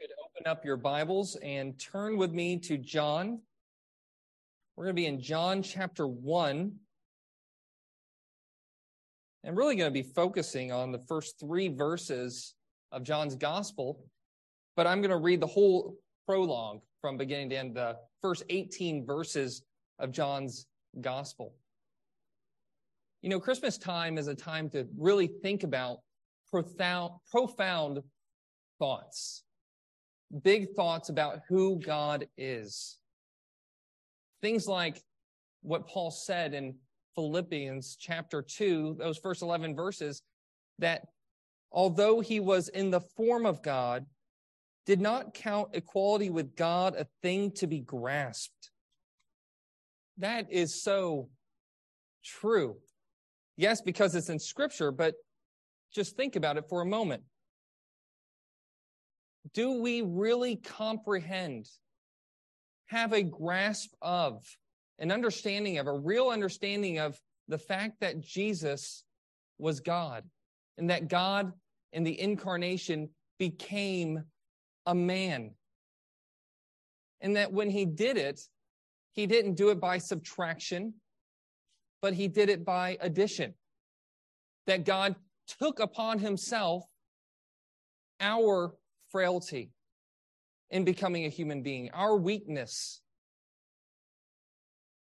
could open up your Bibles and turn with me to John. We're going to be in John chapter 1. I'm really going to be focusing on the first three verses of John's gospel, but I'm going to read the whole prologue from beginning to end, the first 18 verses of John's gospel. You know, Christmas time is a time to really think about profound, profound thoughts big thoughts about who God is. Things like what Paul said in Philippians chapter 2, those first 11 verses, that although he was in the form of God, did not count equality with God a thing to be grasped. That is so true. Yes, because it's in scripture, but just think about it for a moment do we really comprehend, have a grasp of, an understanding of, a real understanding of the fact that Jesus was God and that God in the incarnation became a man? And that when he did it, he didn't do it by subtraction, but he did it by addition. That God took upon himself our frailty in becoming a human being, our weakness.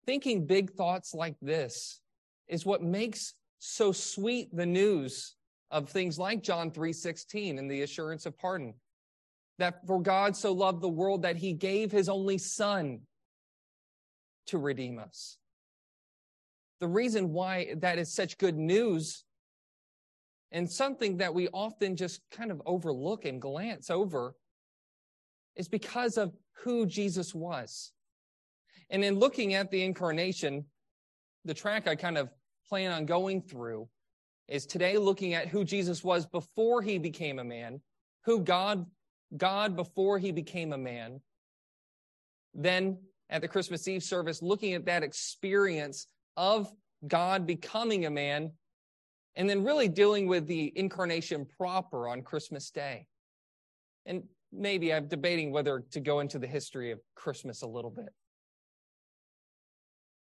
Thinking big thoughts like this is what makes so sweet the news of things like John 3:16 and the assurance of pardon. That for God so loved the world that he gave his only son to redeem us. The reason why that is such good news and something that we often just kind of overlook and glance over is because of who Jesus was. And in looking at the incarnation, the track I kind of plan on going through is today looking at who Jesus was before he became a man, who God, God before he became a man. Then at the Christmas Eve service, looking at that experience of God becoming a man and then really dealing with the incarnation proper on Christmas Day. And maybe I'm debating whether to go into the history of Christmas a little bit.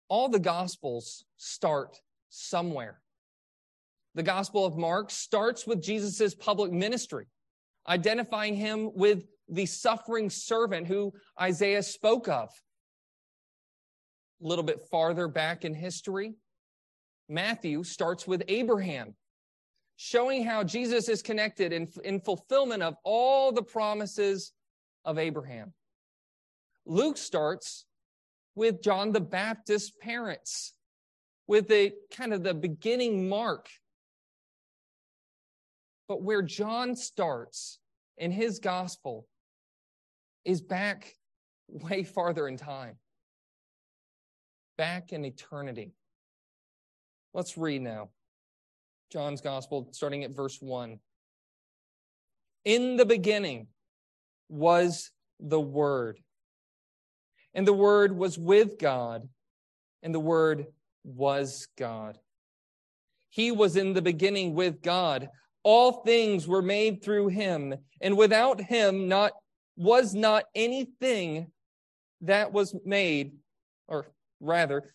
All the Gospels start somewhere. The Gospel of Mark starts with Jesus' public ministry, identifying him with the suffering servant who Isaiah spoke of. A little bit farther back in history, Matthew starts with Abraham, showing how Jesus is connected in, in fulfillment of all the promises of Abraham. Luke starts with John the Baptist's parents, with the kind of the beginning mark. But where John starts in his gospel is back way farther in time, back in eternity. Let's read now. John's Gospel, starting at verse 1. In the beginning was the Word, and the Word was with God, and the Word was God. He was in the beginning with God. All things were made through him, and without him not was not anything that was made, or rather,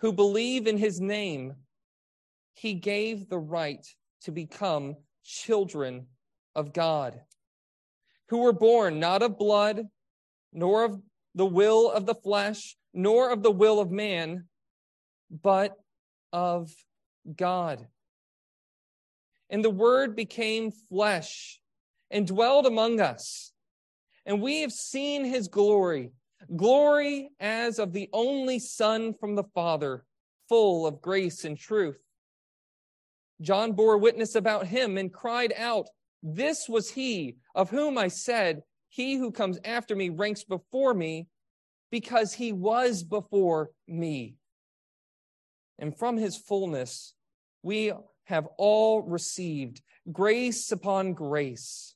who believe in his name, he gave the right to become children of God. who were born not of blood, nor of the will of the flesh, nor of the will of man, but of God. And the Word became flesh and dwelled among us. And we have seen his glory, glory as of the only Son from the Father, full of grace and truth. John bore witness about him and cried out, This was he of whom I said, He who comes after me ranks before me, because he was before me. And from his fullness, we have all received grace upon grace.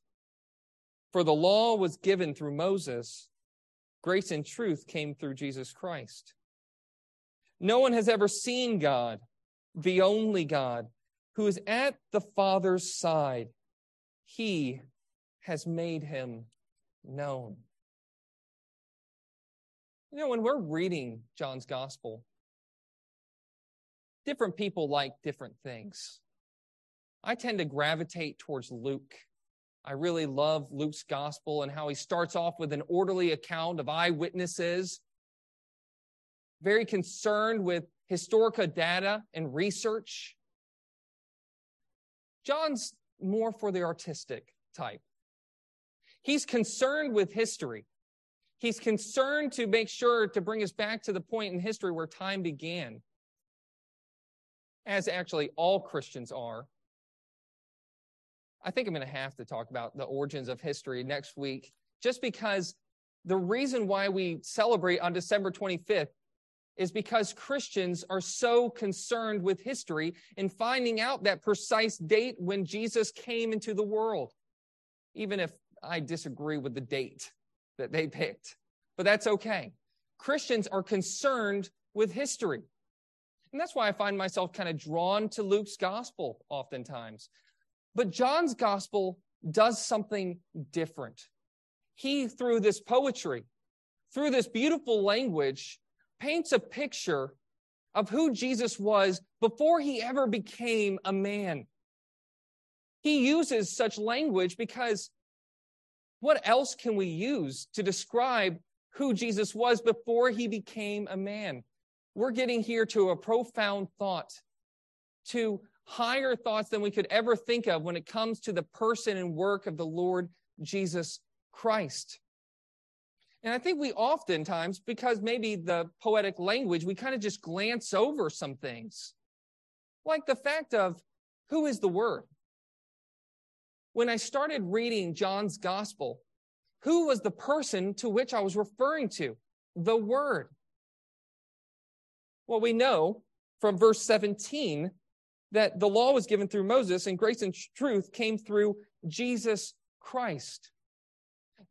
For the law was given through Moses, grace and truth came through Jesus Christ. No one has ever seen God, the only God, who is at the Father's side. He has made him known. You know, when we're reading John's gospel, different people like different things. I tend to gravitate towards Luke. I really love Luke's gospel and how he starts off with an orderly account of eyewitnesses, very concerned with historical data and research. John's more for the artistic type. He's concerned with history. He's concerned to make sure to bring us back to the point in history where time began, as actually all Christians are. I think I'm going to have to talk about the origins of history next week, just because the reason why we celebrate on December 25th is because Christians are so concerned with history and finding out that precise date when Jesus came into the world, even if I disagree with the date that they picked, but that's okay. Christians are concerned with history. And that's why I find myself kind of drawn to Luke's gospel oftentimes. But John's gospel does something different. He, through this poetry, through this beautiful language, paints a picture of who Jesus was before he ever became a man. He uses such language because what else can we use to describe who Jesus was before he became a man? We're getting here to a profound thought, to higher thoughts than we could ever think of when it comes to the person and work of the Lord Jesus Christ. And I think we oftentimes, because maybe the poetic language, we kind of just glance over some things. Like the fact of who is the Word? When I started reading John's Gospel, who was the person to which I was referring to? The Word. Well, we know from verse 17 that the law was given through Moses and grace and truth came through Jesus Christ.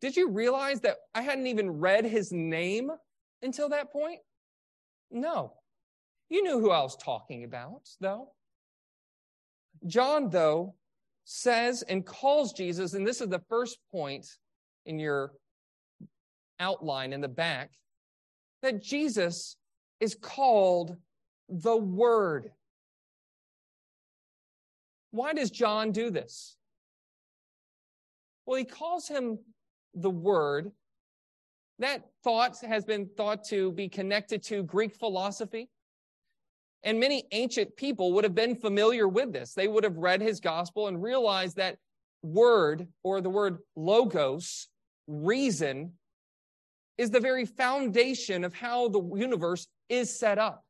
Did you realize that I hadn't even read his name until that point? No. You knew who I was talking about, though. John, though, says and calls Jesus, and this is the first point in your outline in the back, that Jesus is called the Word. Why does John do this? Well, he calls him the Word. That thought has been thought to be connected to Greek philosophy. And many ancient people would have been familiar with this. They would have read his gospel and realized that word or the word logos, reason, is the very foundation of how the universe is set up.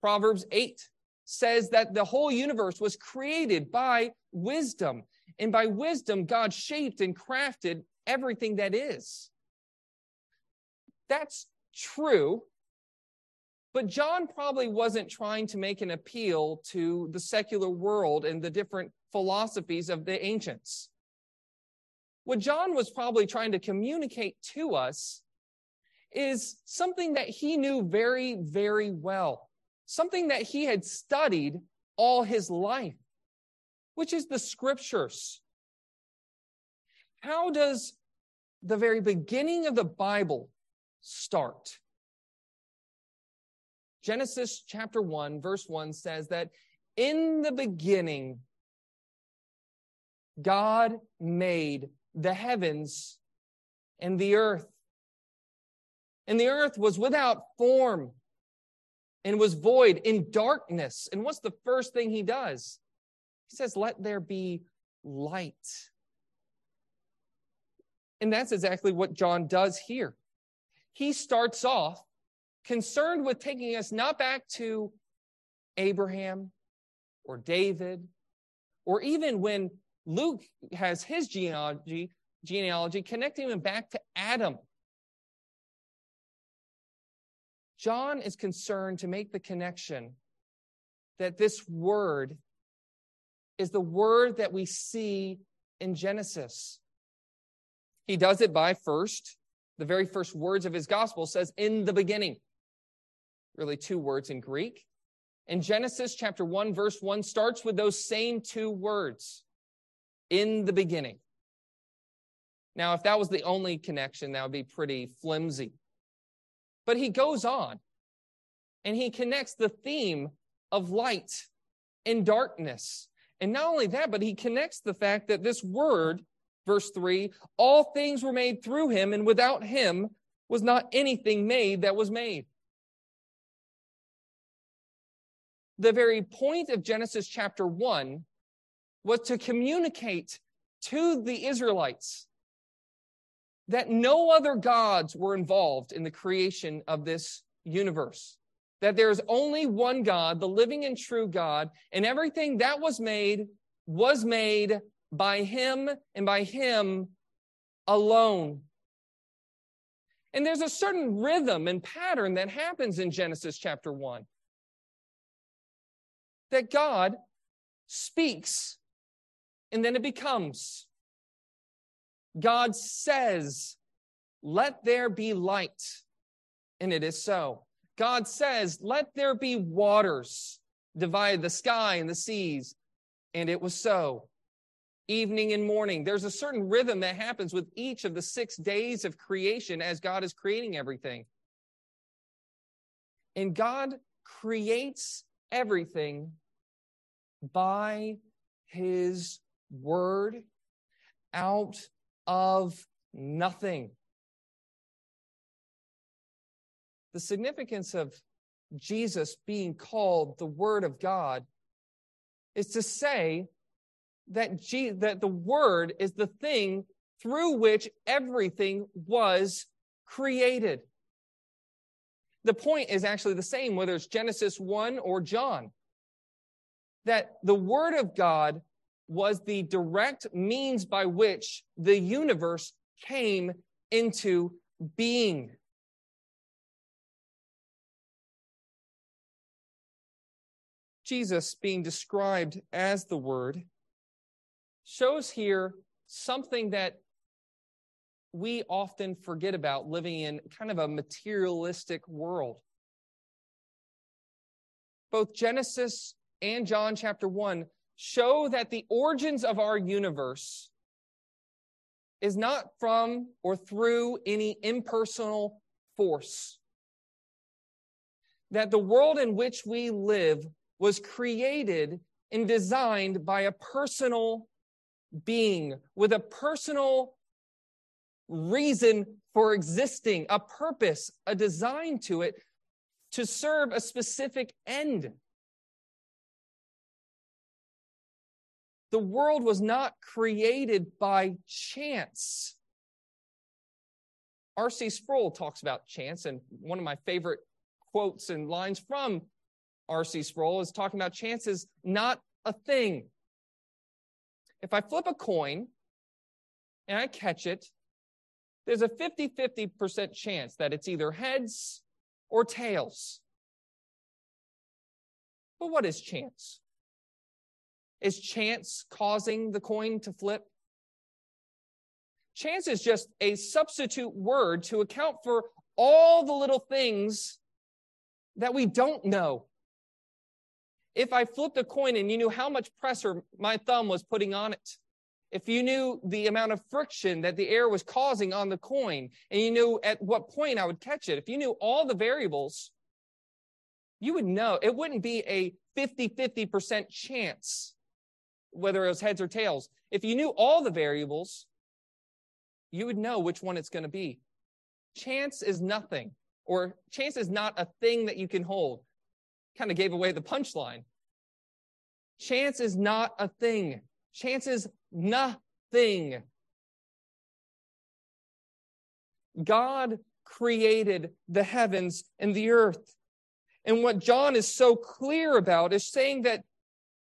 Proverbs 8 says that the whole universe was created by wisdom. And by wisdom, God shaped and crafted everything that is. That's true. But John probably wasn't trying to make an appeal to the secular world and the different philosophies of the ancients. What John was probably trying to communicate to us is something that he knew very, very well something that he had studied all his life, which is the scriptures. How does the very beginning of the Bible start? Genesis chapter 1, verse 1 says that in the beginning, God made the heavens and the earth. And the earth was without form and was void in darkness. And what's the first thing he does? He says, Let there be light. And that's exactly what John does here. He starts off concerned with taking us not back to Abraham or David, or even when Luke has his genealogy, genealogy connecting him back to Adam. John is concerned to make the connection that this word is the word that we see in Genesis. He does it by first, the very first words of his gospel says, in the beginning. Really, two words in Greek. And Genesis chapter 1, verse 1 starts with those same two words in the beginning. Now, if that was the only connection, that would be pretty flimsy. But he goes on and he connects the theme of light and darkness. And not only that, but he connects the fact that this word, verse 3, all things were made through him, and without him was not anything made that was made. The very point of Genesis chapter 1 was to communicate to the Israelites that no other gods were involved in the creation of this universe. That there's only one God, the living and true God, and everything that was made was made by Him and by Him alone. And there's a certain rhythm and pattern that happens in Genesis chapter 1 that God speaks and then it becomes. God says, Let there be light, and it is so. God says, Let there be waters, divide the sky and the seas, and it was so. Evening and morning. There's a certain rhythm that happens with each of the six days of creation as God is creating everything. And God creates everything by his word out of nothing. The significance of Jesus being called the Word of God is to say that, G- that the Word is the thing through which everything was created. The point is actually the same, whether it's Genesis 1 or John. That the Word of God was the direct means by which the universe came into being. Jesus being described as the Word shows here something that we often forget about living in kind of a materialistic world. Both Genesis and John chapter 1 show that the origins of our universe is not from or through any impersonal force. That the world in which we live was created and designed by a personal being with a personal reason for existing, a purpose, a design to it to serve a specific end. The world was not created by chance. R.C. Sproul talks about chance, and one of my favorite quotes and lines from R.C. Sproul is talking about chance is not a thing. If I flip a coin and I catch it, there's a 50 50% chance that it's either heads or tails. But what is chance? Is chance causing the coin to flip? Chance is just a substitute word to account for all the little things that we don't know. If I flipped a coin and you knew how much pressure my thumb was putting on it, if you knew the amount of friction that the air was causing on the coin, and you knew at what point I would catch it, if you knew all the variables, you would know. It wouldn't be a 50 50% chance whether it was heads or tails. If you knew all the variables, you would know which one it's going to be. Chance is nothing, or chance is not a thing that you can hold. Kind of gave away the punchline. Chance is not a thing. Chance is nothing. God created the heavens and the earth. And what John is so clear about is saying that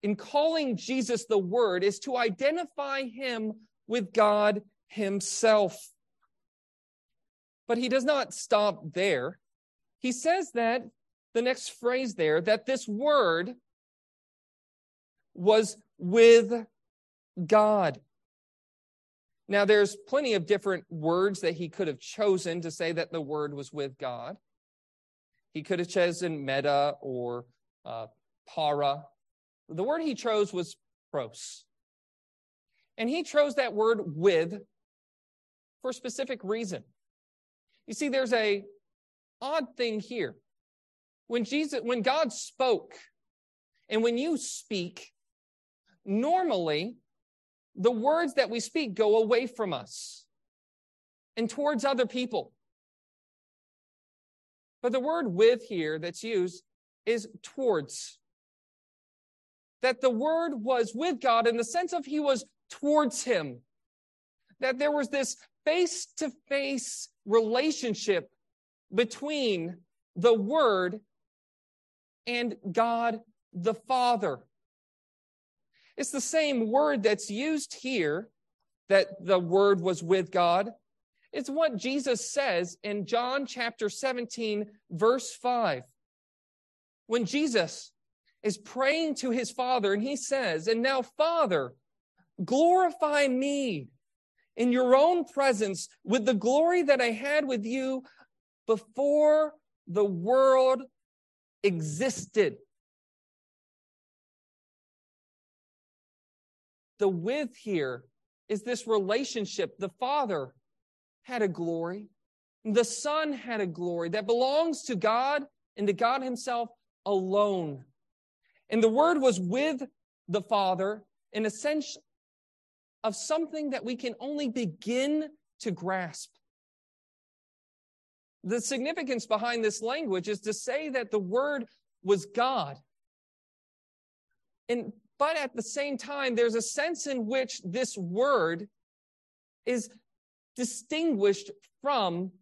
in calling Jesus the Word is to identify him with God himself. But he does not stop there. He says that the next phrase there, that this Word was with God. Now, there's plenty of different words that he could have chosen to say that the word was with God. He could have chosen meta or uh, para. The word he chose was pros. And he chose that word with for a specific reason. You see, there's a odd thing here. When Jesus, when God spoke, and when you speak, normally the words that we speak go away from us and towards other people. But the word with here that's used is towards. That the word was with God in the sense of he was towards him. That there was this face to face relationship between the word and God the Father. It's the same word that's used here that the word was with God. It's what Jesus says in John chapter 17, verse 5. When Jesus is praying to his Father and he says, And now, Father, glorify me in your own presence with the glory that I had with you before the world existed. the with here is this relationship. The Father had a glory, the Son had a glory that belongs to God and to God Himself alone. And the Word was with the Father in a sense of something that we can only begin to grasp. The significance behind this language is to say that the Word was God. And but at the same time, there's a sense in which this word is distinguished from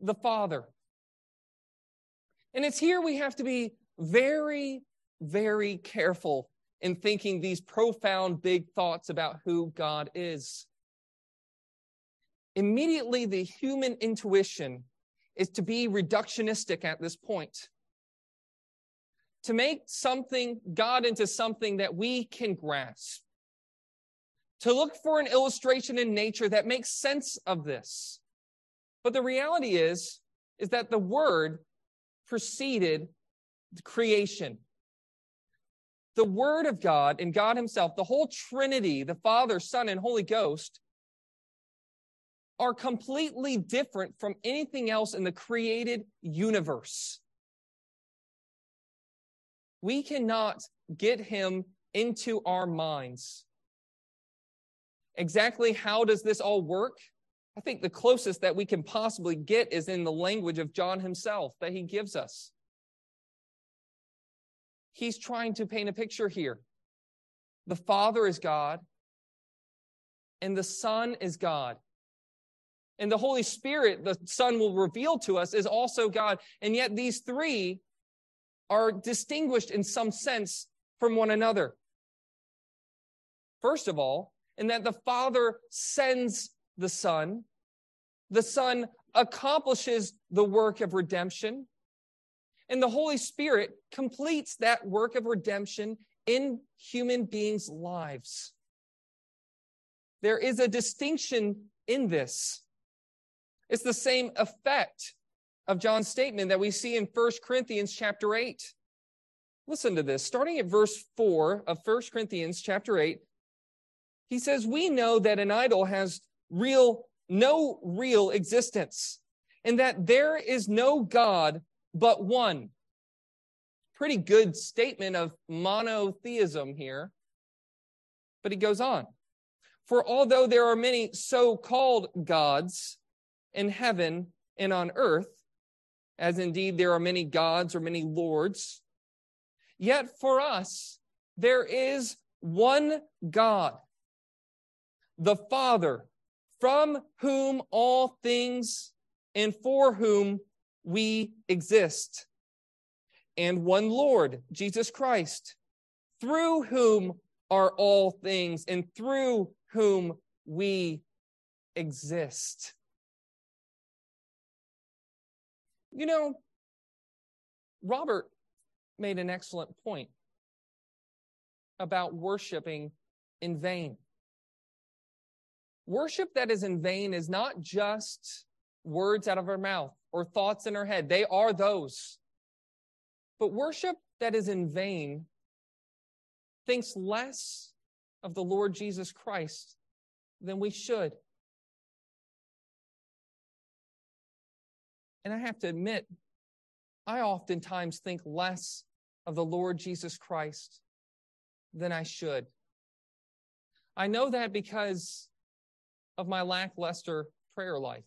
the Father. And it's here we have to be very, very careful in thinking these profound, big thoughts about who God is. Immediately, the human intuition is to be reductionistic at this point to make something, God, into something that we can grasp. To look for an illustration in nature that makes sense of this. But the reality is, is that the word preceded creation. The word of God and God himself, the whole Trinity, the Father, Son, and Holy Ghost, are completely different from anything else in the created universe we cannot get him into our minds. Exactly how does this all work? I think the closest that we can possibly get is in the language of John himself that he gives us. He's trying to paint a picture here. The Father is God, and the Son is God. And the Holy Spirit, the Son will reveal to us, is also God. And yet these three are distinguished in some sense from one another. First of all, in that the Father sends the Son, the Son accomplishes the work of redemption, and the Holy Spirit completes that work of redemption in human beings' lives. There is a distinction in this. It's the same effect of John's statement that we see in 1 Corinthians chapter 8. Listen to this. Starting at verse 4 of 1 Corinthians chapter 8, he says, We know that an idol has real, no real existence, and that there is no God but one. Pretty good statement of monotheism here. But he goes on. For although there are many so called gods in heaven and on earth, as indeed there are many gods or many lords, yet for us there is one God, the Father, from whom all things and for whom we exist, and one Lord, Jesus Christ, through whom are all things and through whom we exist. You know, Robert made an excellent point about worshiping in vain. Worship that is in vain is not just words out of our mouth or thoughts in her head. They are those. But worship that is in vain thinks less of the Lord Jesus Christ than we should. And I have to admit, I oftentimes think less of the Lord Jesus Christ than I should. I know that because of my lackluster prayer life.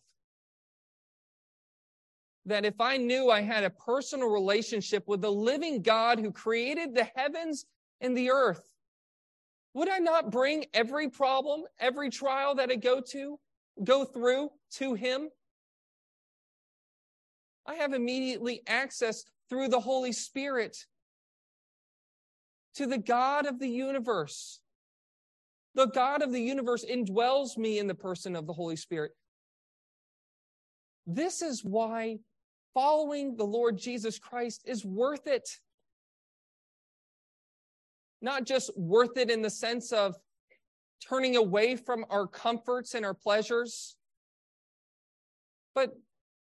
That if I knew I had a personal relationship with the living God who created the heavens and the earth, would I not bring every problem, every trial that I go to, go through to him? I have immediately access through the Holy Spirit to the God of the universe. The God of the universe indwells me in the person of the Holy Spirit. This is why following the Lord Jesus Christ is worth it not just worth it in the sense of turning away from our comforts and our pleasures, but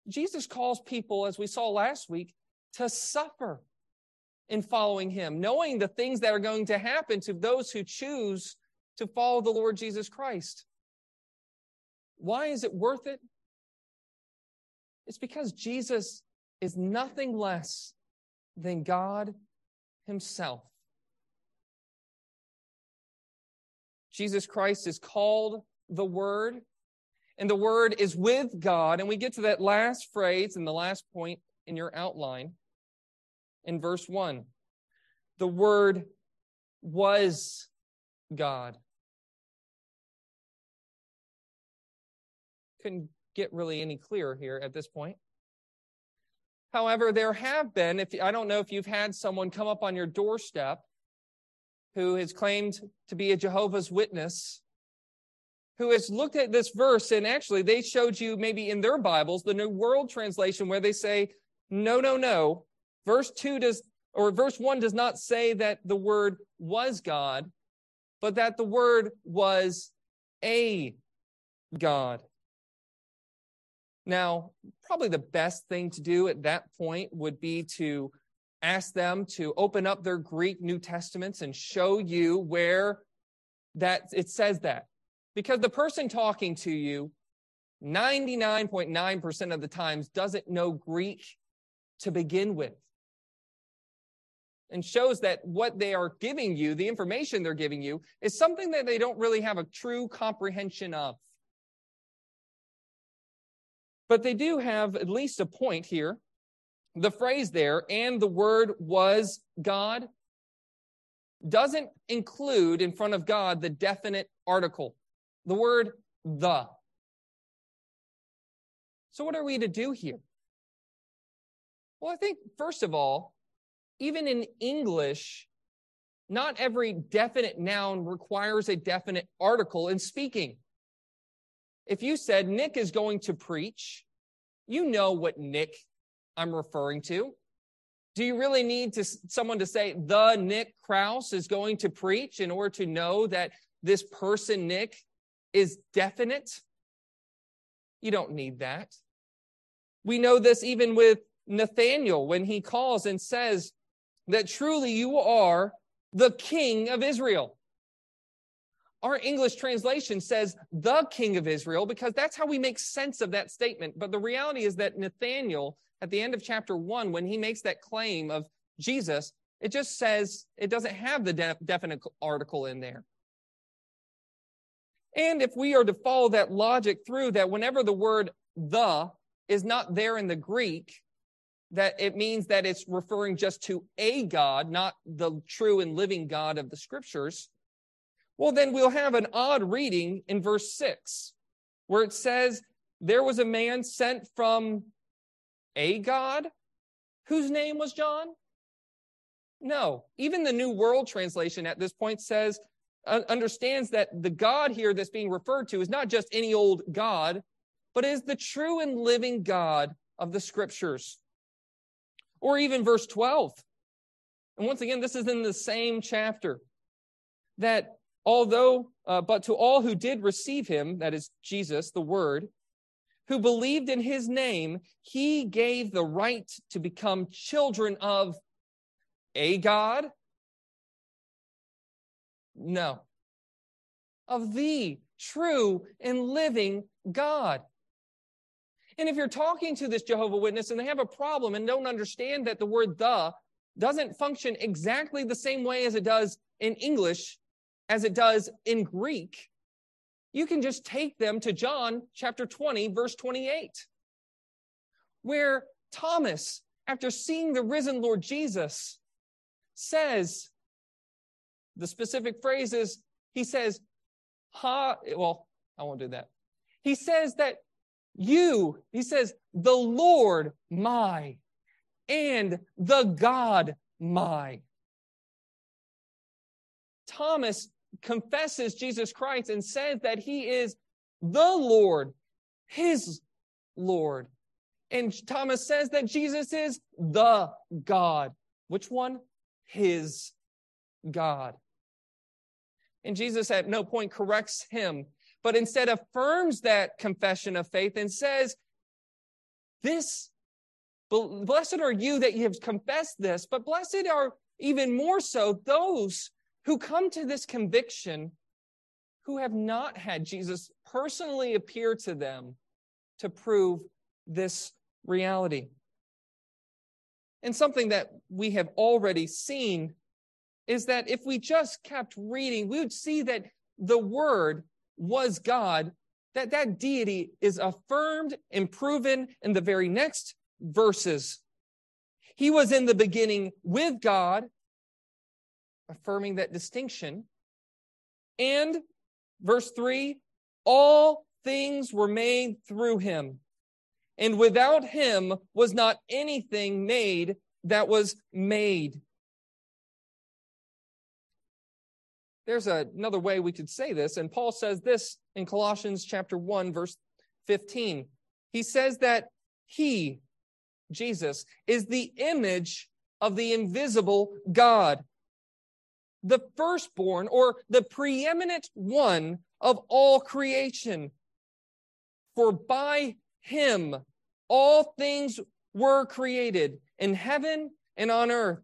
Jesus calls people, as we saw last week, to suffer in following him, knowing the things that are going to happen to those who choose to follow the Lord Jesus Christ. Why is it worth it? It's because Jesus is nothing less than God Himself. Jesus Christ is called the Word, and the Word is with God. And we get to that last phrase and the last point in your outline in verse 1. The Word was God. Couldn't get really any clearer here at this point. However, there have been, if I don't know if you've had someone come up on your doorstep who has claimed to be a Jehovah's Witness, who has looked at this verse, and actually they showed you maybe in their Bibles, the New World Translation, where they say, no, no, no. Verse 2 does, or verse 1 does not say that the word was God, but that the word was a God. Now, probably the best thing to do at that point would be to ask them to open up their Greek New Testaments and show you where that it says that. Because the person talking to you 99.9% of the times doesn't know Greek to begin with. And shows that what they are giving you, the information they're giving you, is something that they don't really have a true comprehension of. But they do have at least a point here the phrase there, and the word was God, doesn't include in front of God the definite article, the word the. So, what are we to do here? Well, I think, first of all, even in English, not every definite noun requires a definite article in speaking. If you said Nick is going to preach, you know what Nick I'm referring to? Do you really need to someone to say the Nick Kraus is going to preach in order to know that this person Nick is definite? You don't need that. We know this even with Nathaniel when he calls and says that truly you are the king of Israel. Our English translation says the king of Israel because that's how we make sense of that statement. But the reality is that Nathaniel at the end of chapter one, when he makes that claim of Jesus, it just says, it doesn't have the de- definite article in there. And if we are to follow that logic through, that whenever the word the is not there in the Greek, that it means that it's referring just to a God, not the true and living God of the scriptures, well, then we'll have an odd reading in verse 6, where it says, There was a man sent from a God whose name was John? No. Even the New World Translation at this point says, understands that the God here that's being referred to is not just any old God, but is the true and living God of the scriptures. Or even verse 12. And once again, this is in the same chapter that although, uh, but to all who did receive him, that is Jesus, the Word, who believed in his name, he gave the right to become children of a God? No. Of the true and living God. And if you're talking to this Jehovah Witness and they have a problem and don't understand that the word the doesn't function exactly the same way as it does in English, as it does in Greek, you can just take them to John chapter 20, verse 28, where Thomas, after seeing the risen Lord Jesus, says, the specific phrase is, he says, ha, well, I won't do that. He says that you, he says, the Lord my and the God my. Thomas confesses Jesus Christ and says that he is the Lord, his Lord. And Thomas says that Jesus is the God. Which one? His God. And Jesus at no point corrects him but instead affirms that confession of faith and says, This, blessed are you that you have confessed this, but blessed are even more so those who come to this conviction who have not had Jesus personally appear to them to prove this reality. And something that we have already seen is that if we just kept reading, we would see that the word was God, that that deity is affirmed and proven in the very next verses. He was in the beginning with God, affirming that distinction. And verse 3 all things were made through him. And without him was not anything made that was made. There's a, another way we could say this, and Paul says this in Colossians chapter 1, verse 15. He says that he, Jesus, is the image of the invisible God, the firstborn or the preeminent one of all creation. For by him all things were created in heaven and on earth,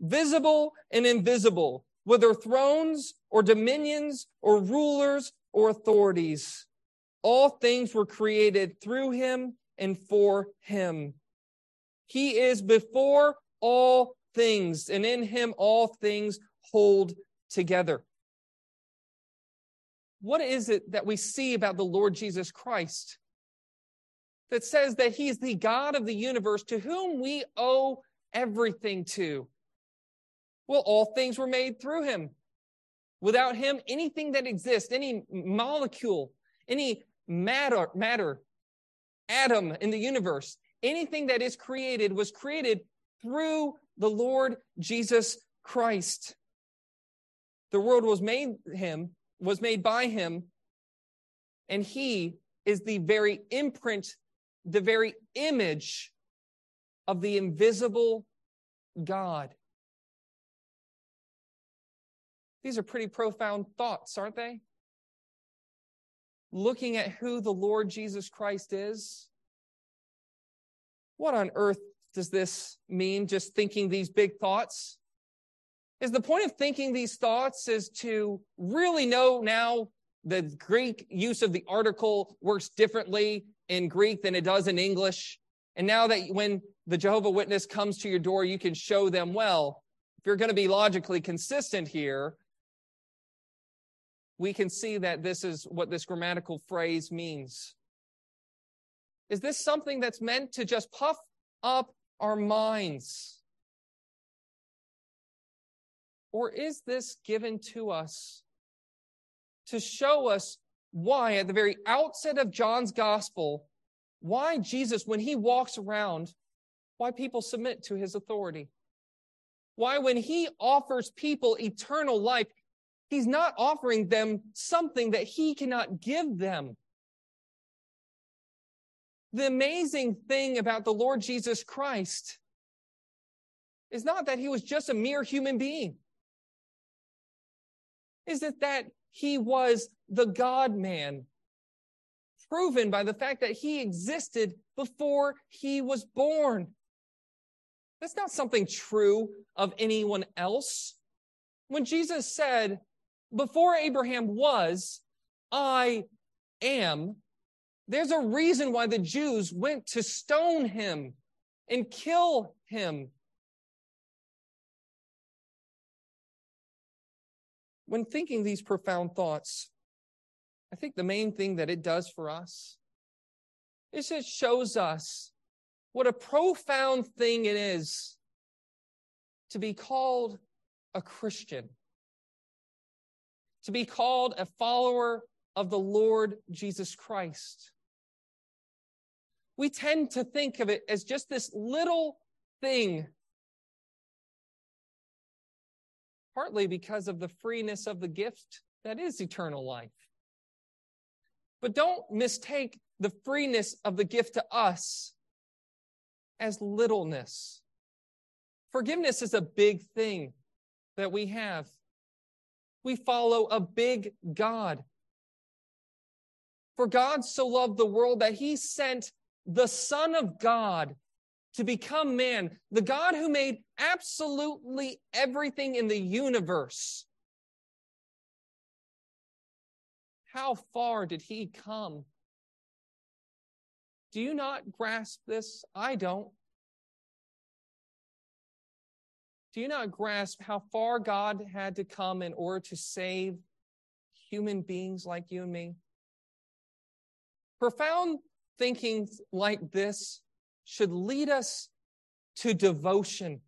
visible and invisible whether thrones or dominions or rulers or authorities. All things were created through him and for him. He is before all things, and in him all things hold together. What is it that we see about the Lord Jesus Christ that says that he is the God of the universe to whom we owe everything to? Well, all things were made through him. Without him, anything that exists, any molecule, any matter, matter, atom in the universe, anything that is created was created through the Lord Jesus Christ. The world was made him, was made by him, and he is the very imprint, the very image of the invisible God. These are pretty profound thoughts, aren't they? Looking at who the Lord Jesus Christ is. What on earth does this mean, just thinking these big thoughts? Is the point of thinking these thoughts is to really know now the Greek use of the article works differently in Greek than it does in English. And now that when the Jehovah Witness comes to your door, you can show them, well, if you're going to be logically consistent here, we can see that this is what this grammatical phrase means. Is this something that's meant to just puff up our minds? Or is this given to us to show us why, at the very outset of John's gospel, why Jesus, when he walks around, why people submit to his authority? Why, when he offers people eternal life, he's not offering them something that he cannot give them. The amazing thing about the Lord Jesus Christ is not that he was just a mere human being. Is it that he was the God man, proven by the fact that he existed before he was born. That's not something true of anyone else. When Jesus said, Before Abraham was, I am, there's a reason why the Jews went to stone him and kill him. When thinking these profound thoughts, I think the main thing that it does for us is it shows us what a profound thing it is to be called a Christian, to be called a follower of the Lord Jesus Christ. We tend to think of it as just this little thing, partly because of the freeness of the gift that is eternal life. But don't mistake the freeness of the gift to us as littleness. Forgiveness is a big thing that we have. We follow a big God. For God so loved the world that he sent the Son of God to become man, the God who made absolutely everything in the universe How far did he come? Do you not grasp this? I don't. Do you not grasp how far God had to come in order to save human beings like you and me? Profound thinking like this should lead us to devotion,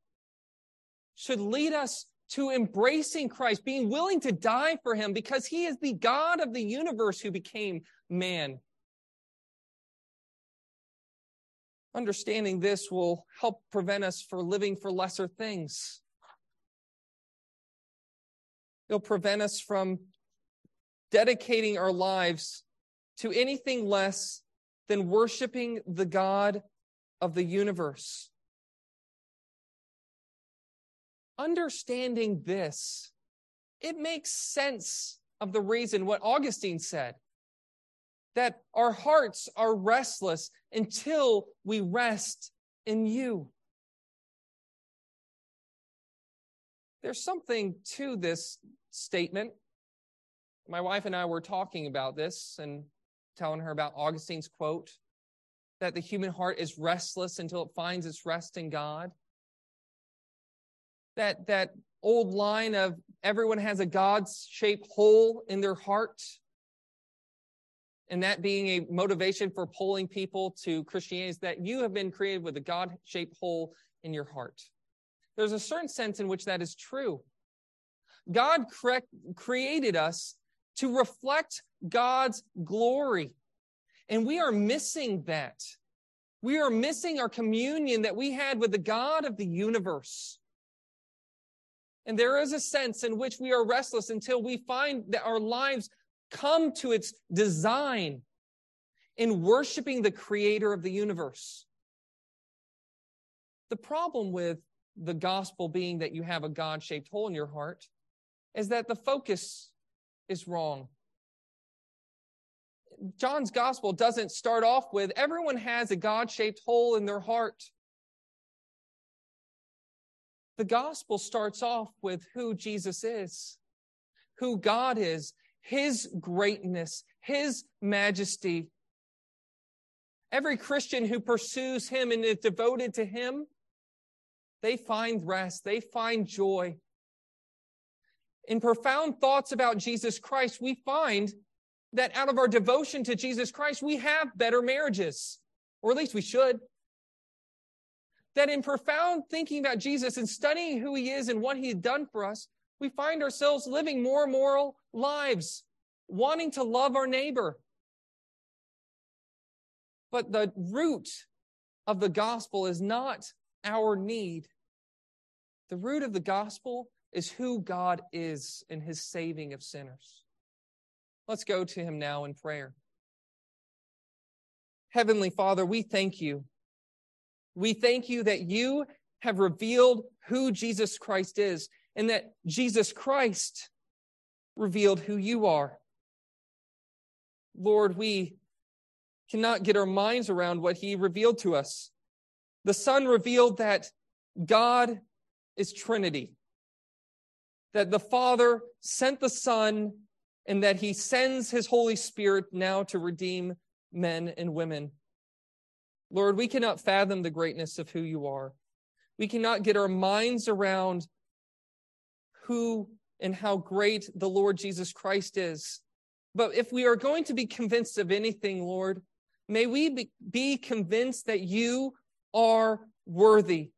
should lead us to embracing Christ, being willing to die for him because he is the God of the universe who became man. Understanding this will help prevent us from living for lesser things. It'll prevent us from dedicating our lives to anything less than worshiping the God of the universe understanding this, it makes sense of the reason what Augustine said that our hearts are restless until we rest in you. There's something to this statement. My wife and I were talking about this and telling her about Augustine's quote that the human heart is restless until it finds its rest in God that, that old line of everyone has a God shaped hole in their heart. And that being a motivation for pulling people to Christianity is that you have been created with a God shaped hole in your heart. There's a certain sense in which that is true. God correct, created us to reflect God's glory. And we are missing that. We are missing our communion that we had with the God of the universe. And there is a sense in which we are restless until we find that our lives come to its design in worshiping the creator of the universe. The problem with the gospel being that you have a God shaped hole in your heart is that the focus is wrong. John's gospel doesn't start off with everyone has a God shaped hole in their heart. The gospel starts off with who Jesus is, who God is, his greatness, his majesty. Every Christian who pursues him and is devoted to him, they find rest, they find joy. in profound thoughts about Jesus Christ, we find that out of our devotion to Jesus Christ, we have better marriages, or at least we should. That in profound thinking about Jesus and studying who he is and what he had done for us, we find ourselves living more moral lives, wanting to love our neighbor. But the root of the gospel is not our need. The root of the gospel is who God is in his saving of sinners. Let's go to him now in prayer. Heavenly Father, we thank you. We thank you that you have revealed who Jesus Christ is and that Jesus Christ revealed who you are. Lord, we cannot get our minds around what he revealed to us. The Son revealed that God is Trinity, that the Father sent the Son, and that he sends his Holy Spirit now to redeem men and women. Lord, we cannot fathom the greatness of who you are. We cannot get our minds around who and how great the Lord Jesus Christ is. But if we are going to be convinced of anything, Lord, may we be convinced that you are worthy.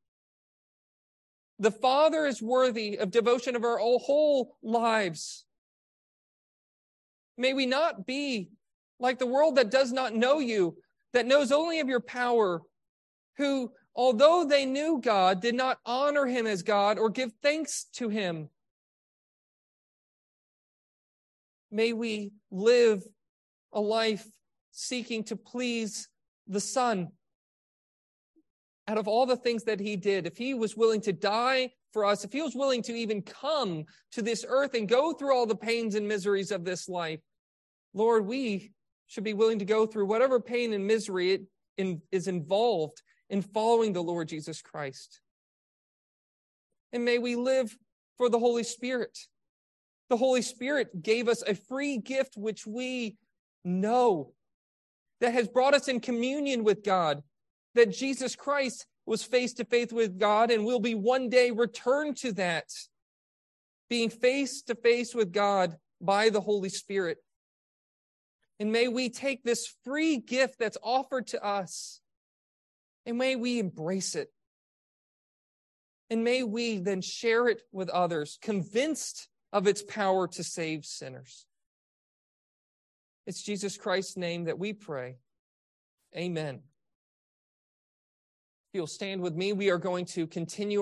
The Father is worthy of devotion of our whole lives. May we not be like the world that does not know you, that knows only of your power, who, although they knew God, did not honor him as God or give thanks to him. May we live a life seeking to please the Son. Out of all the things that he did, if he was willing to die for us, if he was willing to even come to this earth and go through all the pains and miseries of this life, Lord, we should be willing to go through whatever pain and misery it in, is involved in following the Lord Jesus Christ. And may we live for the Holy Spirit. The Holy Spirit gave us a free gift which we know that has brought us in communion with God, that Jesus Christ was face to face with God and will be one day returned to that, being face to face with God by the Holy Spirit. And may we take this free gift that's offered to us and may we embrace it. And may we then share it with others, convinced of its power to save sinners. It's Jesus Christ's name that we pray. Amen. You'll stand with me, we are going to continue.